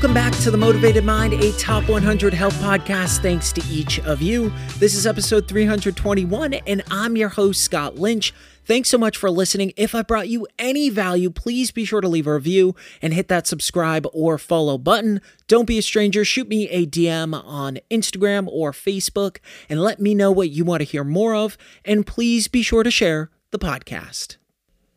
Welcome back to The Motivated Mind, a top 100 health podcast. Thanks to each of you. This is episode 321, and I'm your host, Scott Lynch. Thanks so much for listening. If I brought you any value, please be sure to leave a review and hit that subscribe or follow button. Don't be a stranger. Shoot me a DM on Instagram or Facebook and let me know what you want to hear more of. And please be sure to share the podcast.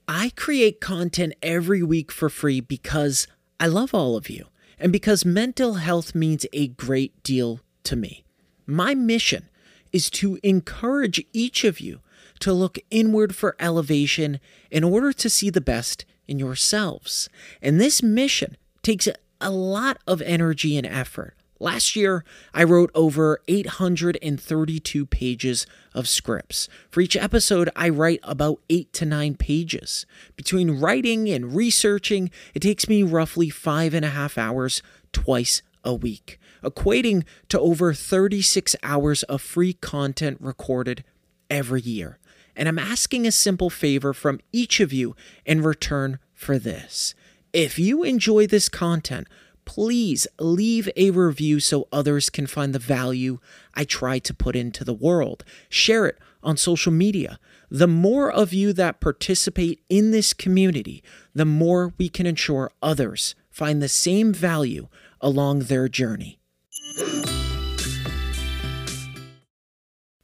I create content every week for free because I love all of you and because mental health means a great deal to me. My mission is to encourage each of you to look inward for elevation in order to see the best in yourselves. And this mission takes a lot of energy and effort. Last year, I wrote over 832 pages of scripts. For each episode, I write about eight to nine pages. Between writing and researching, it takes me roughly five and a half hours twice a week, equating to over 36 hours of free content recorded every year. And I'm asking a simple favor from each of you in return for this. If you enjoy this content, please leave a review so others can find the value I try to put into the world. Share it on social media. The more of you that participate in this community, the more we can ensure others find the same value along their journey.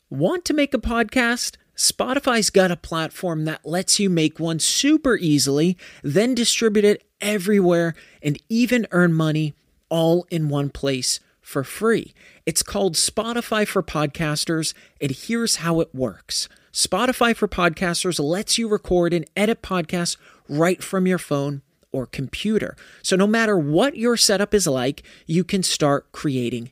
Want to make a podcast? Spotify's got a platform that lets you make one super easily, then distribute it everywhere and even earn money all in one place for free. It's called Spotify for Podcasters, and here's how it works Spotify for Podcasters lets you record and edit podcasts right from your phone or computer. So no matter what your setup is like, you can start creating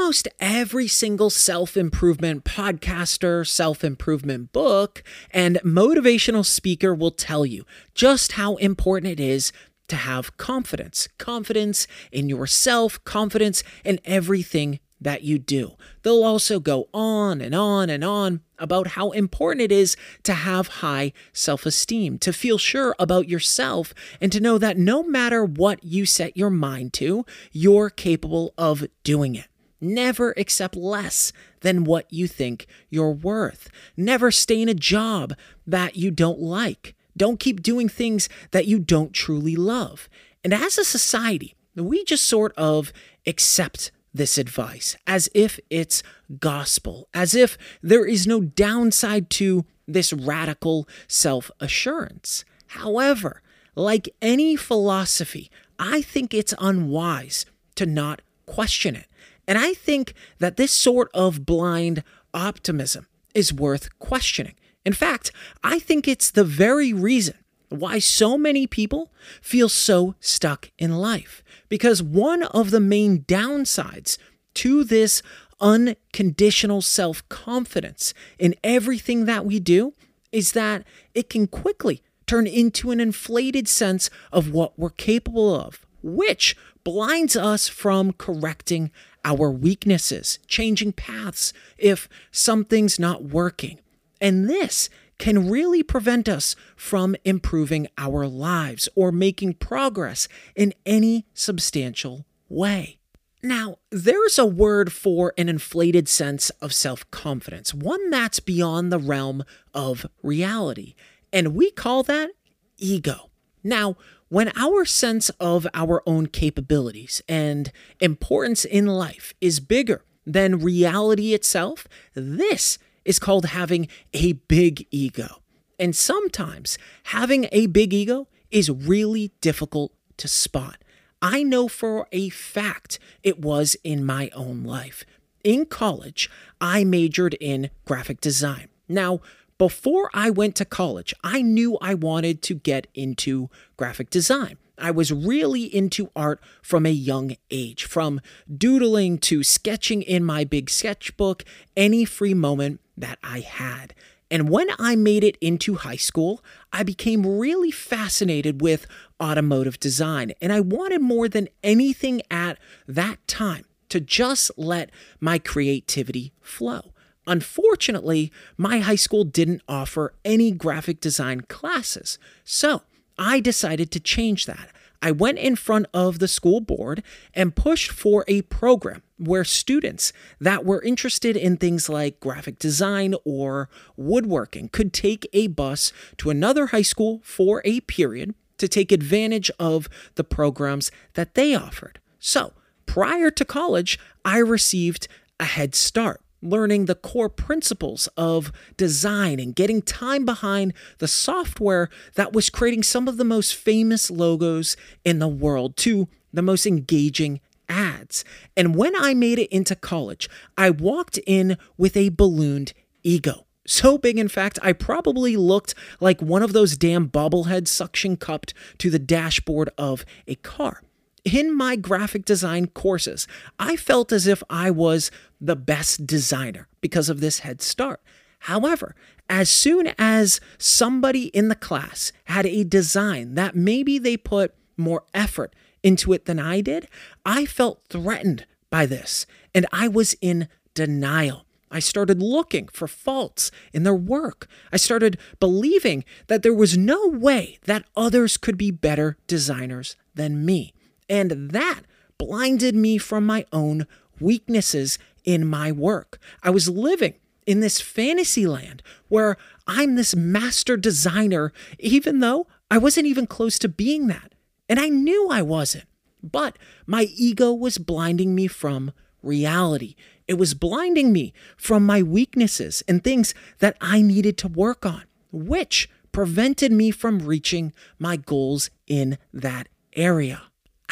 Almost every single self improvement podcaster, self improvement book, and motivational speaker will tell you just how important it is to have confidence. Confidence in yourself, confidence in everything that you do. They'll also go on and on and on about how important it is to have high self esteem, to feel sure about yourself, and to know that no matter what you set your mind to, you're capable of doing it. Never accept less than what you think you're worth. Never stay in a job that you don't like. Don't keep doing things that you don't truly love. And as a society, we just sort of accept this advice as if it's gospel, as if there is no downside to this radical self assurance. However, like any philosophy, I think it's unwise to not question it. And I think that this sort of blind optimism is worth questioning. In fact, I think it's the very reason why so many people feel so stuck in life. Because one of the main downsides to this unconditional self confidence in everything that we do is that it can quickly turn into an inflated sense of what we're capable of, which blinds us from correcting our weaknesses, changing paths if something's not working. And this can really prevent us from improving our lives or making progress in any substantial way. Now, there's a word for an inflated sense of self confidence, one that's beyond the realm of reality, and we call that ego. Now, when our sense of our own capabilities and importance in life is bigger than reality itself, this is called having a big ego. And sometimes having a big ego is really difficult to spot. I know for a fact it was in my own life. In college, I majored in graphic design. Now, before I went to college, I knew I wanted to get into graphic design. I was really into art from a young age, from doodling to sketching in my big sketchbook, any free moment that I had. And when I made it into high school, I became really fascinated with automotive design. And I wanted more than anything at that time to just let my creativity flow. Unfortunately, my high school didn't offer any graphic design classes. So I decided to change that. I went in front of the school board and pushed for a program where students that were interested in things like graphic design or woodworking could take a bus to another high school for a period to take advantage of the programs that they offered. So, prior to college, I received a head start learning the core principles of design and getting time behind the software that was creating some of the most famous logos in the world to the most engaging ads. And when I made it into college, I walked in with a ballooned ego. So big, in fact, I probably looked like one of those damn bobbleheads suction cupped to the dashboard of a car in my graphic design courses, I felt as if I was the best designer because of this head start. However, as soon as somebody in the class had a design that maybe they put more effort into it than I did, I felt threatened by this and I was in denial. I started looking for faults in their work. I started believing that there was no way that others could be better designers than me. And that blinded me from my own weaknesses in my work. I was living in this fantasy land where I'm this master designer, even though I wasn't even close to being that. And I knew I wasn't. But my ego was blinding me from reality. It was blinding me from my weaknesses and things that I needed to work on, which prevented me from reaching my goals in that area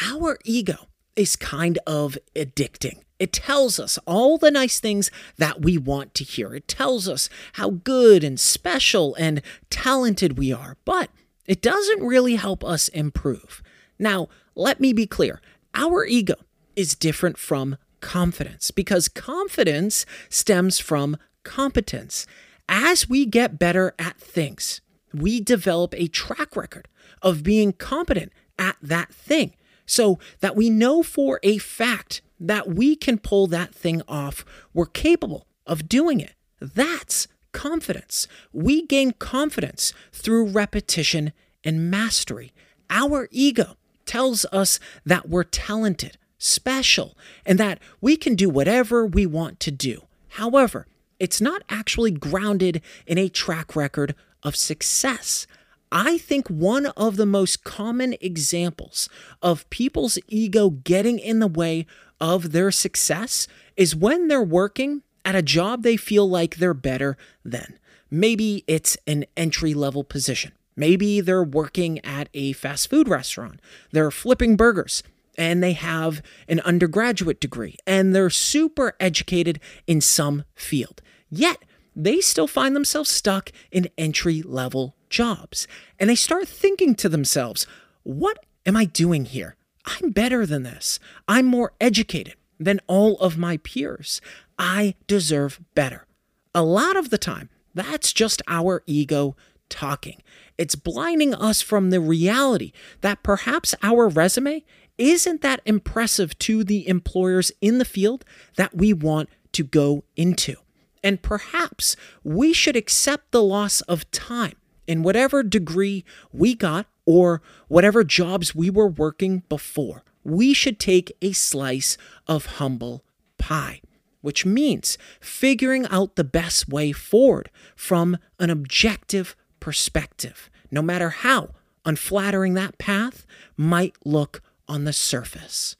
our ego is kind of addicting. It tells us all the nice things that we want to hear. It tells us how good and special and talented we are, but it doesn't really help us improve. Now, let me be clear our ego is different from confidence because confidence stems from competence. As we get better at things, we develop a track record of being competent at that thing so that we know for a fact that we can pull that thing off. We're capable of doing it. That's confidence. We gain confidence through repetition and mastery. Our ego tells us that we're talented, special, and that we can do whatever we want to do. However, it's not actually grounded in a track record of success. I think one of the most common examples of people's ego getting in the way of their success is when they're working at a job they feel like they're better than. Maybe it's an entry level position. Maybe they're working at a fast food restaurant. They're flipping burgers and they have an undergraduate degree and they're super educated in some field. Yet, they still find themselves stuck in entry level jobs. And they start thinking to themselves, what am I doing here? I'm better than this. I'm more educated than all of my peers. I deserve better. A lot of the time, that's just our ego talking. It's blinding us from the reality that perhaps our resume isn't that impressive to the employers in the field that we want to go into. And perhaps we should accept the loss of time in whatever degree we got or whatever jobs we were working before. We should take a slice of humble pie, which means figuring out the best way forward from an objective perspective, no matter how unflattering that path might look on the surface.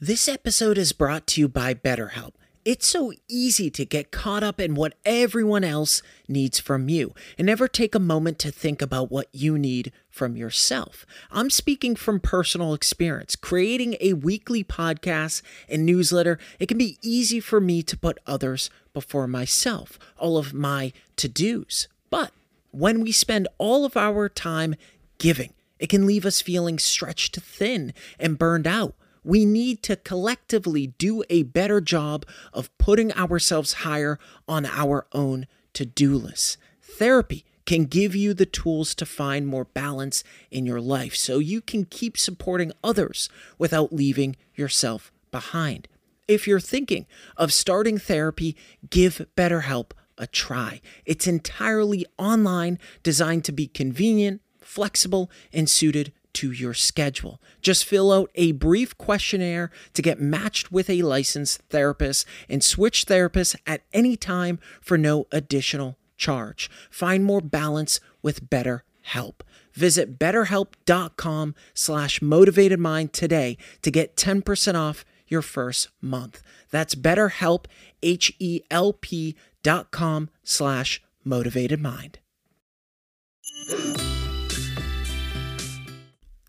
This episode is brought to you by BetterHelp. It's so easy to get caught up in what everyone else needs from you and never take a moment to think about what you need from yourself. I'm speaking from personal experience. Creating a weekly podcast and newsletter, it can be easy for me to put others before myself, all of my to dos. But when we spend all of our time giving, it can leave us feeling stretched thin and burned out we need to collectively do a better job of putting ourselves higher on our own to do list. Therapy can give you the tools to find more balance in your life so you can keep supporting others without leaving yourself behind. If you're thinking of starting therapy, give BetterHelp a try. It's entirely online, designed to be convenient, flexible, and suited to your schedule. Just fill out a brief questionnaire to get matched with a licensed therapist and switch therapists at any time for no additional charge. Find more balance with better help. Visit betterhelp.com slash motivatedmind today to get 10% off your first month. That's betterhelp, H-E-L-P dot com slash motivatedmind.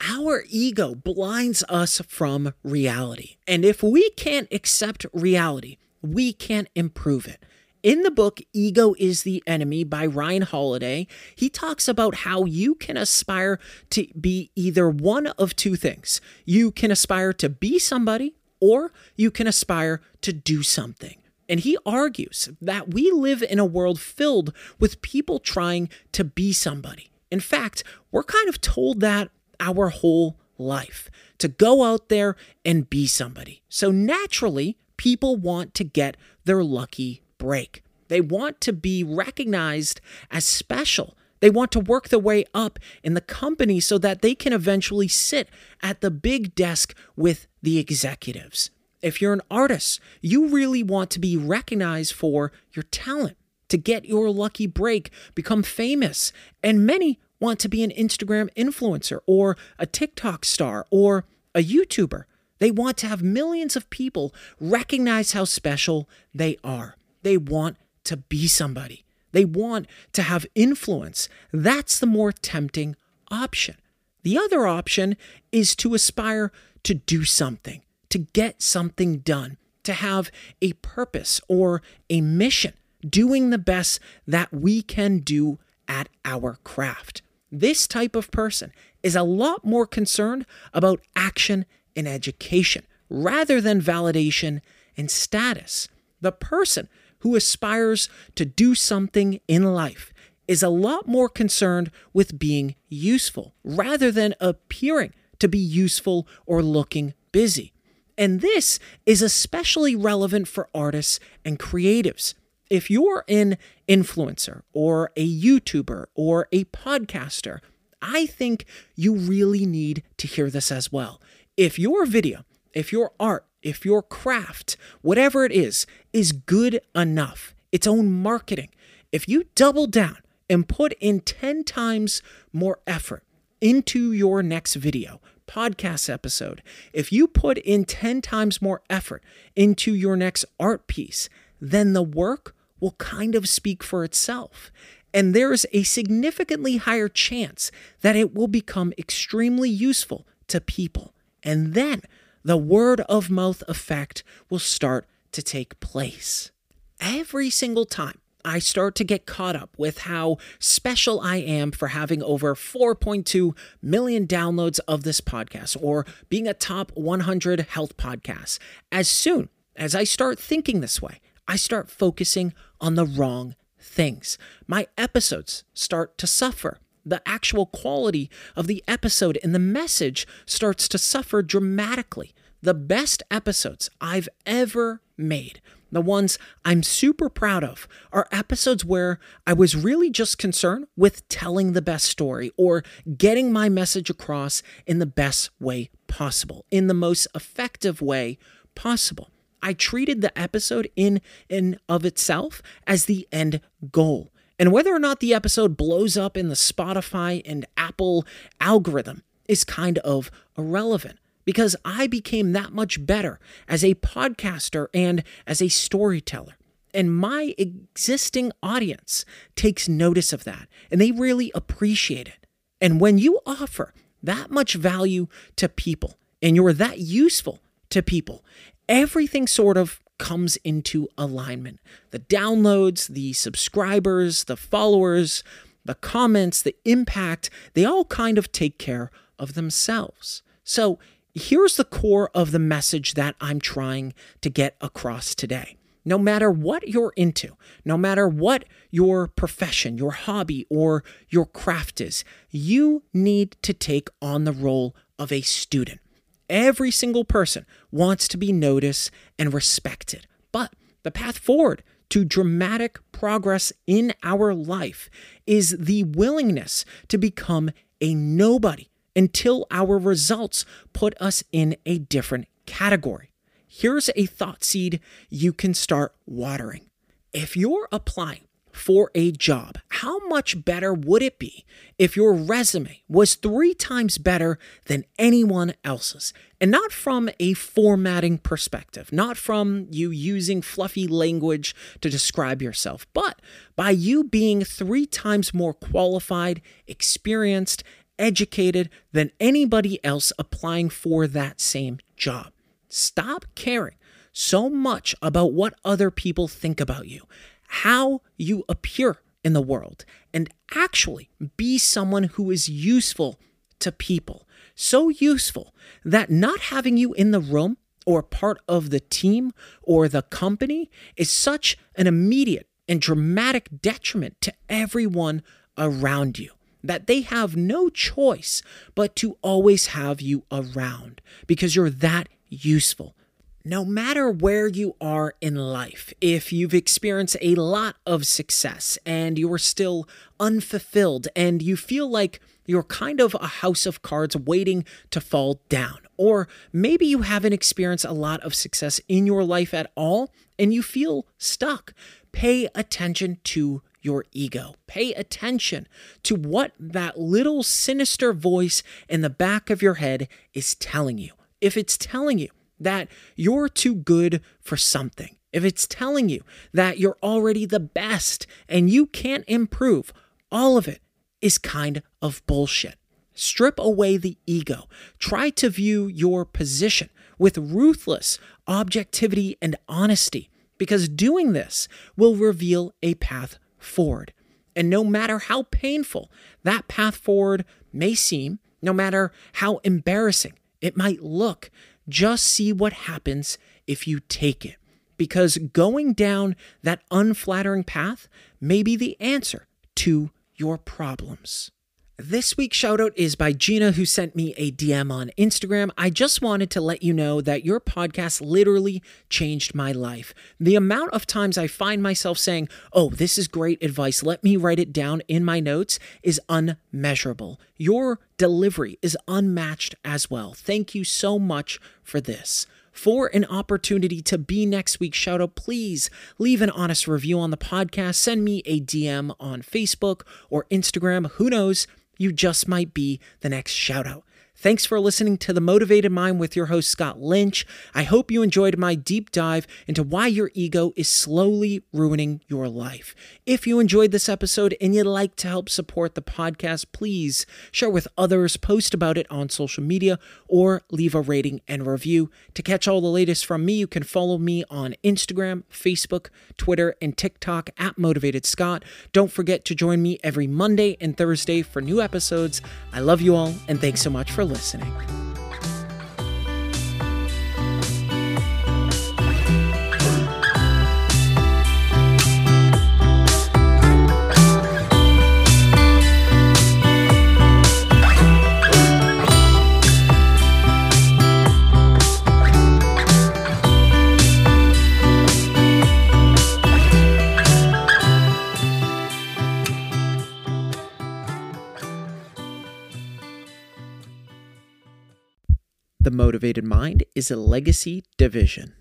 Our ego blinds us from reality. And if we can't accept reality, we can't improve it. In the book Ego is the Enemy by Ryan Holiday, he talks about how you can aspire to be either one of two things. You can aspire to be somebody, or you can aspire to do something. And he argues that we live in a world filled with people trying to be somebody. In fact, we're kind of told that our whole life to go out there and be somebody. So naturally, people want to get their lucky break. They want to be recognized as special. They want to work their way up in the company so that they can eventually sit at the big desk with the executives. If you're an artist, you really want to be recognized for your talent, to get your lucky break, become famous. And many want to be an Instagram influencer or a TikTok star or a YouTuber. They want to have millions of people recognize how special they are. They want to be somebody. They want to have influence. That's the more tempting option. The other option is to aspire to do something, to get something done, to have a purpose or a mission, doing the best that we can do at our craft. This type of person is a lot more concerned about action and education rather than validation and status. The person who aspires to do something in life is a lot more concerned with being useful rather than appearing to be useful or looking busy. And this is especially relevant for artists and creatives if you're an influencer or a YouTuber or a podcaster, I think you really need to hear this as well. If your video, if your art, if your craft, whatever it is, is good enough, its own marketing, if you double down and put in 10 times more effort into your next video, podcast episode, if you put in 10 times more effort into your next art piece, then the work will kind of speak for itself. And there's a significantly higher chance that it will become extremely useful to people. And then the word of mouth effect will start to take place. Every single time I start to get caught up with how special I am for having over 4.2 million downloads of this podcast or being a top 100 health podcast. As soon as I start thinking this way, I start focusing on the wrong things. My episodes start to suffer. The actual quality of the episode and the message starts to suffer dramatically. the best episodes I've ever made, the ones I'm super proud of, are episodes where I was really just concerned with telling the best story or getting my message across in the best way possible, in the most effective way possible. I treated the episode in and of itself as the end goal. And whether or not the episode blows up in the Spotify and Apple algorithm is kind of irrelevant because I became that much better as a podcaster and as a storyteller. And my existing audience takes notice of that and they really appreciate it. And when you offer that much value to people and you're that useful to people, everything sort of comes into alignment. The downloads, the subscribers, the followers, the comments, the impact, they all kind of take care of themselves. So here's the core of the message that I'm trying to get across today. No matter what you're into, no matter what your profession, your hobby, or your craft is, you need to take on the role of a student. Every single person wants to be noticed and respected. But the path forward to dramatic progress in our life is the willingness to become a nobody until our results put us in a different category. Here's a thought seed you can start watering. If you're applying for a job, how much better would it be if your resume was three times better than anyone else's? And not from a formatting perspective, not from you using fluffy language to describe yourself, but by you being three times more qualified, experienced, educated than anybody else applying for that same job. Stop caring so much about what other people think about you, how you appear in the world, and actually be someone who is useful to people. So useful that not having you in the room or part of the team or the company is such an immediate and dramatic detriment to everyone around you that they have no choice but to always have you around because you're that useful. No matter where you are in life, if you've experienced a lot of success and you're still unfulfilled and you feel like you're kind of a house of cards waiting to fall down, or maybe you haven't experienced a lot of success in your life at all and you feel stuck, pay attention to your ego. Pay attention to what that little sinister voice in the back of your head is telling you. If it's telling you that you're too good for something, if it's telling you that you're already the best and you can't improve, all of it is kind of bullshit. Strip away the ego. Try to view your position with ruthless objectivity and honesty, because doing this will reveal a path forward. And no matter how painful that path forward may seem, no matter how embarrassing it might look, just see what happens if you take it. Because going down that unflattering path may be the answer to your problems. This week's shoutout is by Gina, who sent me a DM on Instagram. I just wanted to let you know that your podcast literally changed my life. The amount of times I find myself saying, Oh, this is great advice, let me write it down in my notes, is unmeasurable. Your delivery is unmatched as well. Thank you so much for this for an opportunity to be next week's shout out, please leave an honest review on the podcast. Send me a DM on Facebook or Instagram. Who knows? You just might be the next shout out. Thanks for listening to The Motivated Mind with your host, Scott Lynch. I hope you enjoyed my deep dive into why your ego is slowly ruining your life. If you enjoyed this episode and you'd like to help support the podcast, please share with others, post about it on social media, or leave a rating and review. To catch all the latest from me, you can follow me on Instagram, Facebook, Twitter, and TikTok at Motivated Scott. Don't forget to join me every Monday and Thursday for new episodes. I love you all, and thanks so much for listening. Mind is a legacy division.